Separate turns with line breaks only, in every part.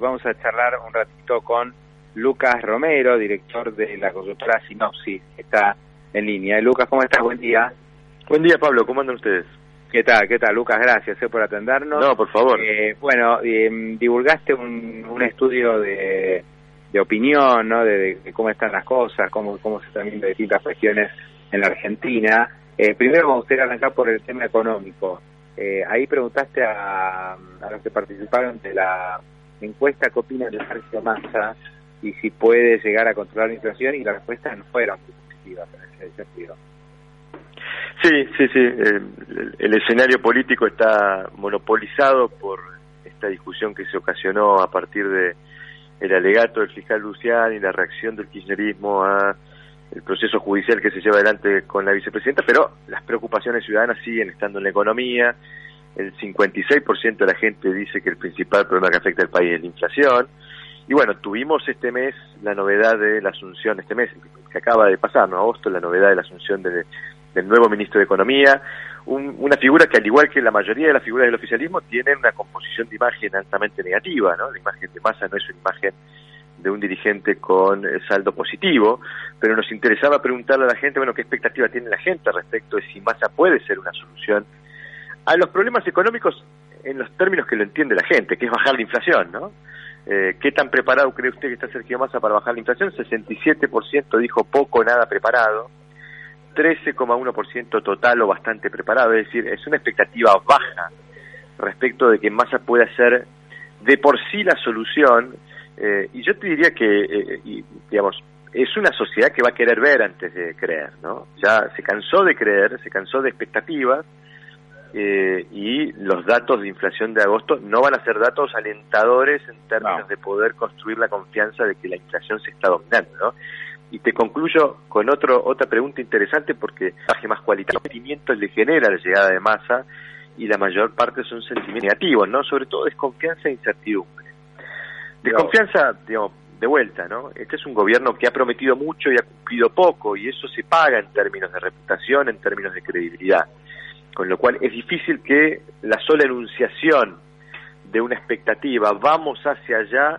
Vamos a charlar un ratito con Lucas Romero, director de la consultora Sinopsis, que está en línea. Lucas, ¿cómo estás? Buen día.
Buen día, Pablo. ¿Cómo andan ustedes?
¿Qué tal? ¿Qué tal, Lucas? Gracias eh, por atendernos.
No, por favor.
Eh, bueno, eh, divulgaste un, un estudio de, de opinión, ¿no? De, de, cómo están las cosas, cómo, cómo se están viendo distintas regiones en la Argentina. Eh, primero me gustaría arrancar por el tema económico. Eh, ahí preguntaste a, a los que participaron de la encuesta qué opinan de Sergio Massa y si puede llegar a controlar la inflación y las respuestas no fueron muy positivas en ese sentido.
Sí, sí, sí. El, el, escenario político está monopolizado por esta discusión que se ocasionó a partir de el alegato del fiscal Lucián y la reacción del kirchnerismo a el proceso judicial que se lleva adelante con la vicepresidenta, pero las preocupaciones ciudadanas siguen estando en la economía, el 56% de la gente dice que el principal problema que afecta al país es la inflación. Y bueno, tuvimos este mes la novedad de la asunción, este mes que acaba de pasar, ¿no? Agosto, la novedad de la asunción de, del nuevo ministro de Economía, un, una figura que al igual que la mayoría de las figuras del oficialismo tiene una composición de imagen altamente negativa, ¿no? La imagen de Massa no es una imagen de un dirigente con saldo positivo, pero nos interesaba preguntarle a la gente, bueno, qué expectativa tiene la gente respecto de si Massa puede ser una solución a los problemas económicos en los términos que lo entiende la gente, que es bajar la inflación, ¿no? Eh, ¿Qué tan preparado cree usted que está Sergio Massa para bajar la inflación? 67% dijo poco, nada preparado. 13,1% total o bastante preparado. Es decir, es una expectativa baja respecto de que Massa pueda ser de por sí la solución. Eh, y yo te diría que, eh, y, digamos, es una sociedad que va a querer ver antes de creer, ¿no? Ya se cansó de creer, se cansó de expectativas eh, y los datos de inflación de agosto no van a ser datos alentadores en términos no. de poder construir la confianza de que la inflación se está dominando, ¿no? Y te concluyo con otro otra pregunta interesante porque baje más cualitativo sentimientos le genera la llegada de masa y la mayor parte son sentimientos negativos, ¿no? Sobre todo desconfianza e incertidumbre. Desconfianza, digamos, de vuelta, ¿no? Este es un gobierno que ha prometido mucho y ha cumplido poco y eso se paga en términos de reputación, en términos de credibilidad con lo cual es difícil que la sola enunciación de una expectativa, vamos hacia allá,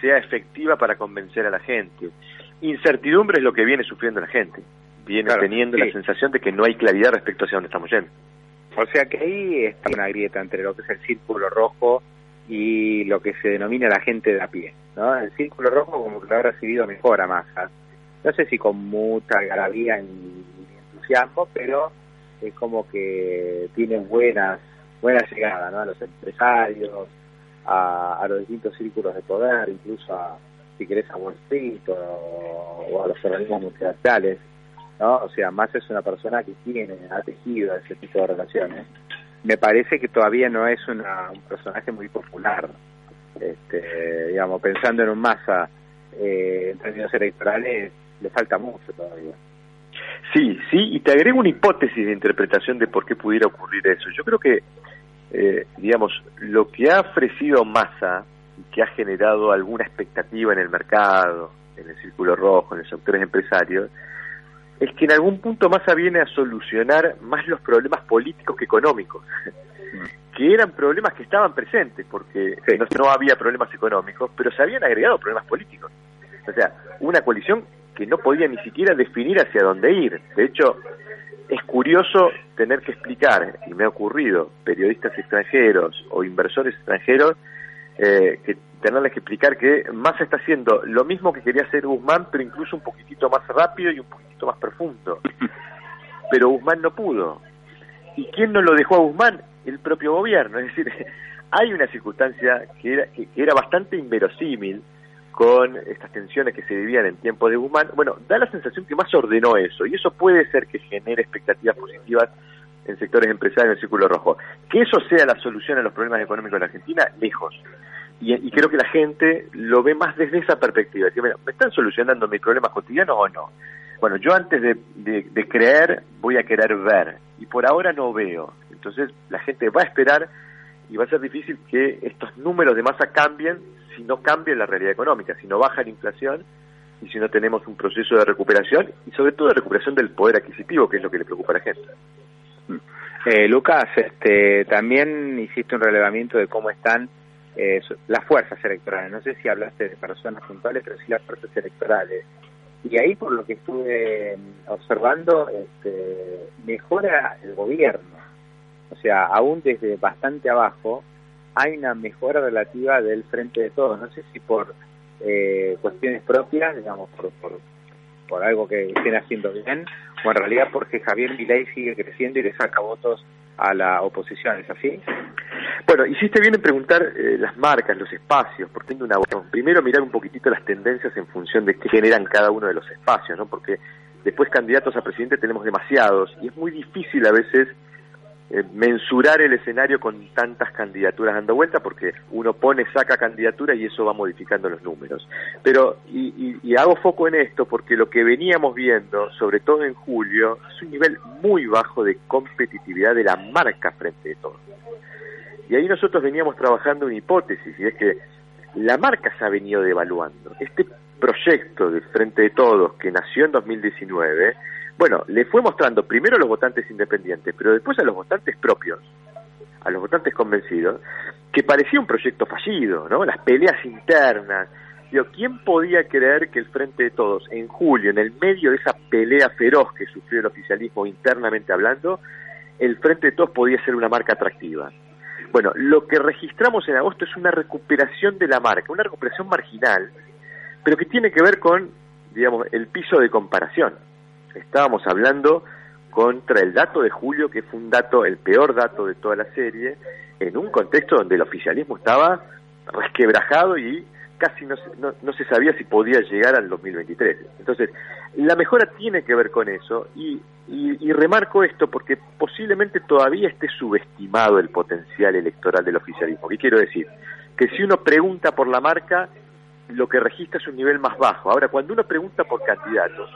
sea efectiva para convencer a la gente. Incertidumbre es lo que viene sufriendo la gente, viene claro, teniendo sí. la sensación de que no hay claridad respecto hacia dónde estamos yendo.
O sea que ahí está una grieta entre lo que es el círculo rojo y lo que se denomina la gente de a pie, ¿no? El círculo rojo como que lo ha recibido mejor a Massa. No sé si con mucha algarabía y entusiasmo, pero es como que tienen buenas buena llegada ¿no? a los empresarios, a, los distintos círculos de poder, incluso a, si querés, a Wall Street o, a los organismos multilaterales, ¿no? O sea, más es una persona que tiene, ha tejido ese tipo de relaciones. Me parece que todavía no es una, un personaje muy popular, este, digamos, pensando en un masa eh, en términos electorales, le falta mucho todavía.
Sí, sí, y te agrego una hipótesis de interpretación de por qué pudiera ocurrir eso. Yo creo que, eh, digamos, lo que ha ofrecido Massa y que ha generado alguna expectativa en el mercado, en el círculo rojo, en los sectores empresarios, es que en algún punto Massa viene a solucionar más los problemas políticos que económicos, que eran problemas que estaban presentes, porque no, no había problemas económicos, pero se habían agregado problemas políticos. O sea, una coalición que no podía ni siquiera definir hacia dónde ir. De hecho, es curioso tener que explicar, y me ha ocurrido, periodistas extranjeros o inversores extranjeros, eh, que tenerles que explicar que Massa está haciendo lo mismo que quería hacer Guzmán, pero incluso un poquitito más rápido y un poquitito más profundo. Pero Guzmán no pudo. ¿Y quién no lo dejó a Guzmán? El propio gobierno. Es decir, hay una circunstancia que era, que, que era bastante inverosímil, con estas tensiones que se vivían en tiempo de Guzmán, bueno, da la sensación que más ordenó eso, y eso puede ser que genere expectativas positivas en sectores empresarios en el círculo rojo. Que eso sea la solución a los problemas económicos de la Argentina, lejos. y, creo que la gente lo ve más desde esa perspectiva. ¿me están solucionando mis problemas cotidianos o no? Bueno, yo antes de, creer voy a querer ver y por ahora no veo. Entonces la gente va a esperar y va a ser difícil que estos números de masa cambien si no cambia la realidad económica, si no baja la inflación y si no tenemos un proceso de recuperación y sobre todo de recuperación del poder adquisitivo, que es lo que le preocupa a la gente.
Eh, Lucas, este, también hiciste un relevamiento de cómo están eh, las fuerzas electorales. No sé si hablaste de personas puntuales, pero sí las fuerzas electorales. Y ahí, por lo que estuve observando, este, mejora el gobierno. O sea, aún desde bastante abajo hay una mejora relativa del frente de todos. No sé si por eh, cuestiones propias, digamos, por, por, algo que estén haciendo bien, o en realidad porque Javier Milei sigue creciendo y le saca votos a la oposición, ¿es así?
Bueno, hiciste bien en preguntar eh, las marcas, los espacios, porque una primero mirar un poquitito las tendencias en función de qué generan cada uno de los espacios, ¿no? Porque después candidatos a presidente tenemos demasiados y es muy difícil a veces eh, mensurar el escenario con tantas candidaturas dando vuelta porque uno pone, saca candidatura y eso va modificando los números. Pero, y, y, hago foco en esto porque lo que veníamos viendo, sobre todo en julio, es un nivel muy bajo de competitividad de la marca frente a todo. Y ahí nosotros veníamos trabajando una hipótesis, y es que la marca se ha venido devaluando. Este proyecto del Frente de Todos, que nació en 2019, bueno, le fue mostrando primero a los votantes independientes, pero después a los votantes propios, a los votantes convencidos, que parecía un proyecto fallido, ¿no? Las peleas internas. Digo, ¿quién podía creer que el Frente de Todos, en julio, en el medio de esa pelea feroz que sufrió el oficialismo internamente hablando, el Frente de Todos podía ser una marca atractiva? Bueno, lo que registramos en agosto es una recuperación de la marca, una recuperación marginal, pero que tiene que ver con, digamos, el piso de comparación estábamos hablando contra el dato de julio, que fue un dato, el peor dato de toda la serie, en un contexto donde el oficialismo estaba resquebrajado y casi no, no, se sabía si podía llegar al 2023. Entonces, la mejora tiene que ver con eso y, y, remarco esto porque posiblemente todavía esté subestimado el potencial electoral del oficialismo. ¿Qué quiero decir? Que si uno pregunta por la marca, lo que registra es un nivel más bajo. Ahora, cuando uno pregunta por candidatos,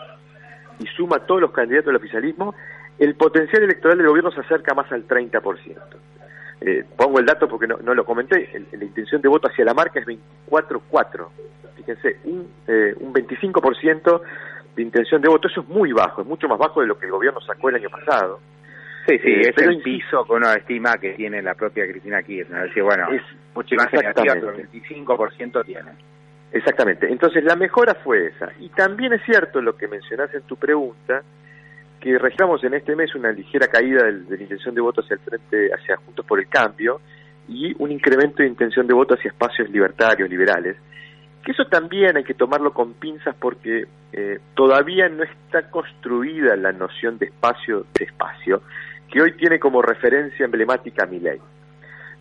y suma todos los candidatos del oficialismo, el potencial electoral del gobierno se acerca más al 30%. Eh, pongo el dato porque no, no lo comenté, la intención de voto hacia la marca es 24-4. Fíjense, un, eh, un 25% de intención de voto, eso es muy bajo, es mucho más bajo de lo que el gobierno sacó el año pasado.
Sí, sí, eh, es el piso que uno estima que tiene la propia Cristina Kirchner. Es decir, bueno, es, mucho más negativa, pero el 25% tiene.
Exactamente. Entonces la mejora fue esa. Y también es cierto lo que mencionás en tu pregunta, que registramos en este mes una ligera caída de, la intención de voto hacia el frente, hacia Juntos por el Cambio, y un incremento de intención de voto hacia espacios libertarios, liberales, que eso también hay que tomarlo con pinzas porque eh, todavía no está construida la noción de espacio de espacio, que hoy tiene como referencia emblemática a mi ley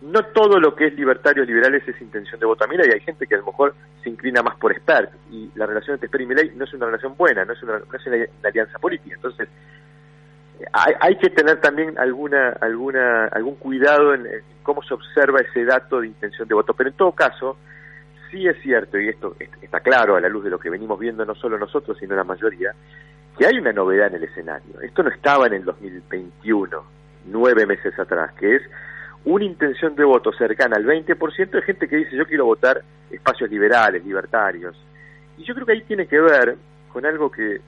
no todo lo que es libertarios liberales es intención de voto. Mira, y hay gente que a lo mejor se inclina más por Spert, y la relación entre Spert y Milei no es una relación buena, no es una, no es una, alianza política. Entonces, hay, hay, que tener también alguna, alguna, algún cuidado en, cómo se observa ese dato de intención de voto. Pero en todo caso, sí es cierto, y esto está claro a la luz de lo que venimos viendo no solo nosotros, sino la mayoría, que hay una novedad en el escenario. Esto no estaba en el 2021, nueve meses atrás, que es una intención de voto cercana al 20% de gente que dice yo quiero votar espacios liberales, libertarios. Y yo creo que ahí tiene que ver con algo que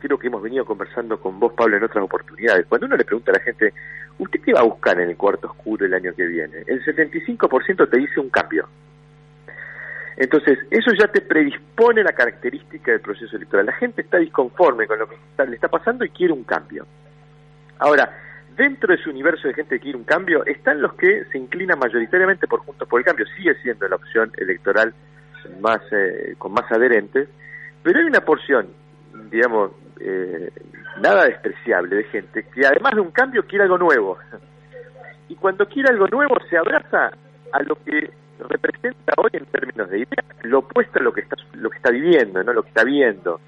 creo que hemos venido conversando con vos, Pablo, en otras oportunidades. Cuando uno le pregunta a la gente, ¿usted qué va a buscar en el cuarto oscuro el año que viene? El 75% te dice un cambio. Entonces, eso ya te predispone la característica del proceso electoral. La gente está disconforme con lo que le está pasando y quiere un cambio. Ahora, dentro de ese universo de gente que quiere un cambio, están los que se inclinan mayoritariamente por Juntos por el Cambio, sigue siendo la opción electoral más eh, con más adherentes, pero hay una porción, digamos, eh, nada despreciable de gente que además de un cambio quiere algo nuevo. Y cuando quiere algo nuevo se abraza a lo que representa hoy en términos de ideas, lo opuesto a lo que está, lo que está viviendo, no lo que está viendo.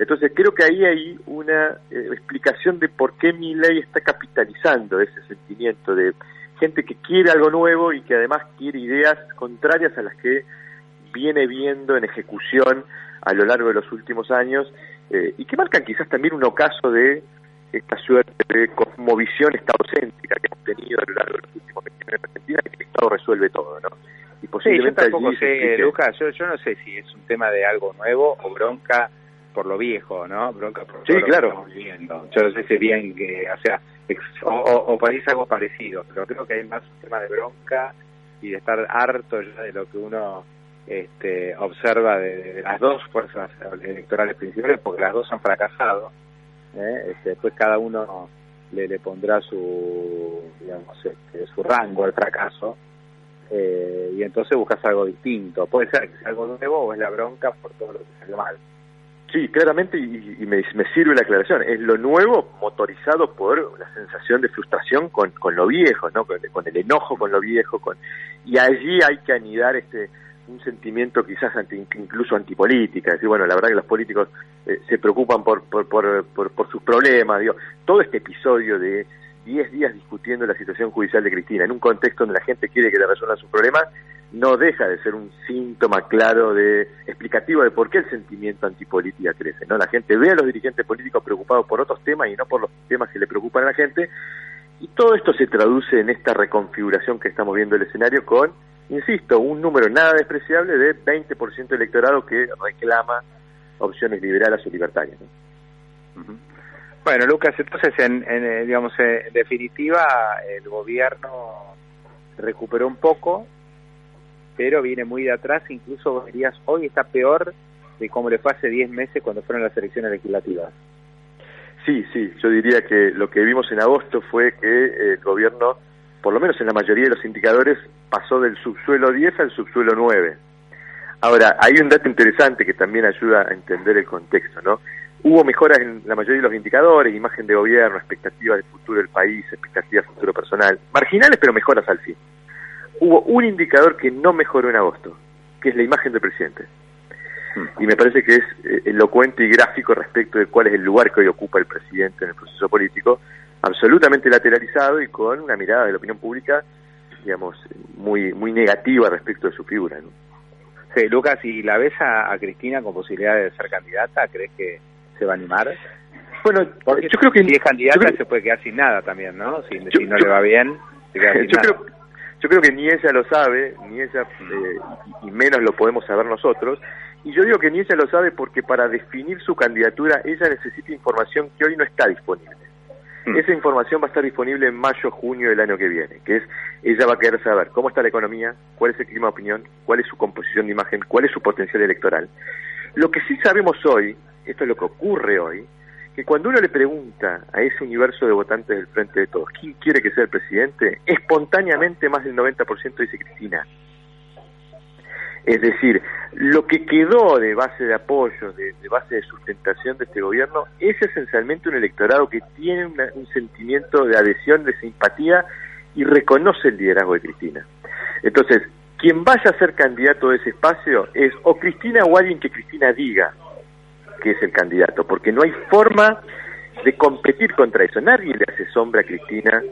Entonces creo que ahí hay una eh, explicación de por qué mi ley está capitalizando ese sentimiento de gente que quiere algo nuevo y que además quiere ideas contrarias a las que viene viendo en ejecución a lo largo de los últimos años eh, y que marcan quizás también un ocaso de esta suerte de cosmovisión estaocéntrica que hemos tenido a lo largo de los últimos años en Argentina y que el Estado resuelve todo, ¿no?
Y posiblemente sí, yo tampoco sé, Lucas, yo, yo no sé si es un tema de algo nuevo o bronca por lo viejo, ¿no? Bronca por
sí, claro.
Yo no sé si bien que, o sea, o, o, parece algo parecido, pero creo que hay más un tema de bronca y de estar harto ya de lo que uno este, observa de, las dos fuerzas electorales principales, porque las dos han fracasado. ¿eh? Este, después cada uno le, le pondrá su, digamos, este, su rango al fracaso. Eh, y entonces buscas algo distinto. Puede ser que sea algo nuevo o es la bronca por todo lo que salió mal.
Sí, claramente, y, me, sirve la aclaración, es lo nuevo motorizado por la sensación de frustración con, con lo viejo, ¿no? Con, el enojo con lo viejo, con y allí hay que anidar este un sentimiento quizás incluso antipolítica, decir, bueno, la verdad que los políticos eh, se preocupan por por, por, por, sus problemas, digo, todo este episodio de 10 días discutiendo la situación judicial de Cristina, en un contexto donde la gente quiere que le resuelvan sus problemas, no deja de ser un síntoma claro de explicativo de por qué el sentimiento antipolítica crece, ¿no? La gente ve a los dirigentes políticos preocupados por otros temas y no por los temas que le preocupan a la gente, y todo esto se traduce en esta reconfiguración que estamos viendo el escenario con, insisto, un número nada despreciable de 20% de electorado que reclama opciones liberales o libertarias.
Bueno, Lucas, entonces, en, eh, digamos, en definitiva, el gobierno recuperó un poco, pero viene muy de atrás, incluso dirías, hoy está peor de como le fue hace 10 meses cuando fueron las elecciones legislativas.
Sí, sí, yo diría que lo que vimos en agosto fue que el gobierno, por lo menos en la mayoría de los indicadores, pasó del subsuelo 10 al subsuelo 9. Ahora, hay un dato interesante que también ayuda a entender el contexto, ¿no? Hubo mejoras en la mayoría de los indicadores, imagen de gobierno, expectativas de futuro del país, expectativas de futuro personal, marginales pero mejoras al fin hubo un indicador que no mejoró en agosto, que es la imagen del presidente. Y me parece que es eh, elocuente y gráfico respecto de cuál es el lugar que hoy ocupa el presidente en el proceso político, absolutamente lateralizado y con una mirada de la opinión pública, digamos, muy muy negativa respecto de su figura. ¿no?
Sí, Lucas, ¿y la ves a, Cristina con posibilidad de ser candidata? ¿Crees que se va a animar?
Bueno, yo creo que...
Si es candidata se puede quedar sin nada también, ¿no? Si, no le va bien, se queda sin
yo Creo, yo creo que ni ella lo sabe, ni ella, eh, y menos lo podemos saber nosotros. Y yo digo que ni ella lo sabe porque para definir su candidatura ella necesita información que hoy no está disponible. Hmm. Esa información va a estar disponible en mayo, junio del año que viene, que es, ella va a querer saber cómo está la economía, cuál es el clima de opinión, cuál es su composición de imagen, cuál es su potencial electoral. Lo que sí sabemos hoy, esto es lo que ocurre hoy, que cuando uno le pregunta a ese universo de votantes del Frente de Todos quién quiere que sea el presidente, espontáneamente más del 90% dice Cristina. Es decir, lo que quedó de base de apoyo, de, base de sustentación de este gobierno, es esencialmente un electorado que tiene un sentimiento de adhesión, de simpatía y reconoce el liderazgo de Cristina. Entonces, quien vaya a ser candidato de ese espacio es o Cristina o alguien que Cristina diga, que es el candidato, porque no hay forma de competir contra eso. Nadie le hace sombra a Cristina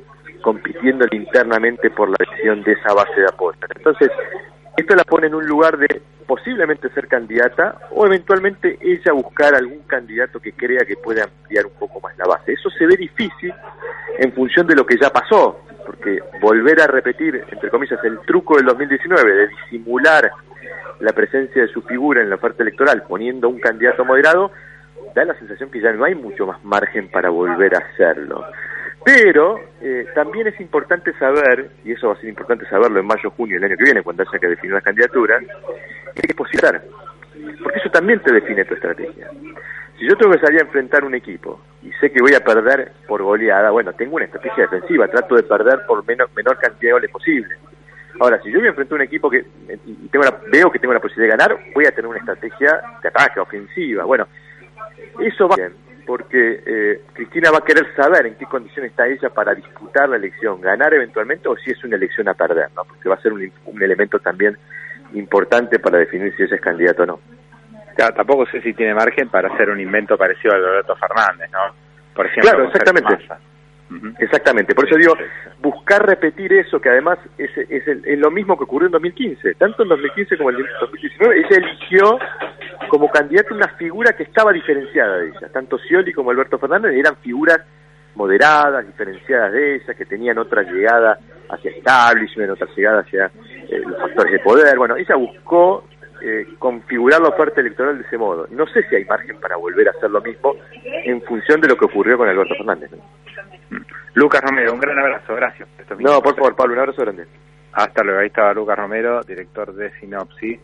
compitiendo internamente por la decisión de esa base de apoyo. Entonces, esto la pone en un lugar de posiblemente ser candidata o eventualmente ella buscar algún candidato que crea que puede ampliar un poco más la base. Eso se ve difícil en función de lo que ya pasó, porque volver a repetir, entre comillas, el truco del 2019 de disimular la presencia de su figura en la oferta electoral poniendo un candidato moderado, da la sensación que ya no hay mucho más margen para volver a hacerlo. Pero eh, también es importante saber, y eso va a ser importante saberlo en mayo, junio del año que viene, cuando haya que definir las candidaturas, que hay que posicionar. Porque eso también te define tu estrategia. Si yo tengo que salir a enfrentar un equipo y sé que voy a perder por goleada, bueno, tengo una estrategia defensiva, trato de perder por menor, menor cantidad de goles posible. Ahora, si yo me enfrento a un equipo que y tengo veo que tengo la posibilidad de ganar, voy a tener una estrategia de ataque, ofensiva. Bueno, eso va bien, porque eh, Cristina va a querer saber en qué condición está ella para disputar la elección, ganar eventualmente o si es una elección a perder, ¿no? Porque va a ser un, elemento también importante para definir si ella es candidato o no.
Claro, tampoco sé si tiene margen para hacer un invento parecido a Alberto Fernández, ¿no? Por ejemplo,
claro, exactamente. Exactamente, por eso digo, buscar repetir eso, que además es, es, lo mismo que ocurrió en 2015, tanto en 2015 como en 2019, ella eligió como candidato una figura que estaba diferenciada de ella, tanto Scioli como Alberto Fernández eran figuras moderadas, diferenciadas de ella, que tenían otra llegada hacia establishment, otra llegada hacia eh, los factores de poder, bueno, ella buscó eh, configurar la oferta electoral de ese modo. No sé si hay margen para volver a hacer lo mismo en función de lo que ocurrió con Alberto Fernández.
Lucas Romero, un gran abrazo, gracias.
No, por favor, Pablo, un abrazo grande.
Hasta luego, ahí estaba Lucas Romero, director de Sinopsis.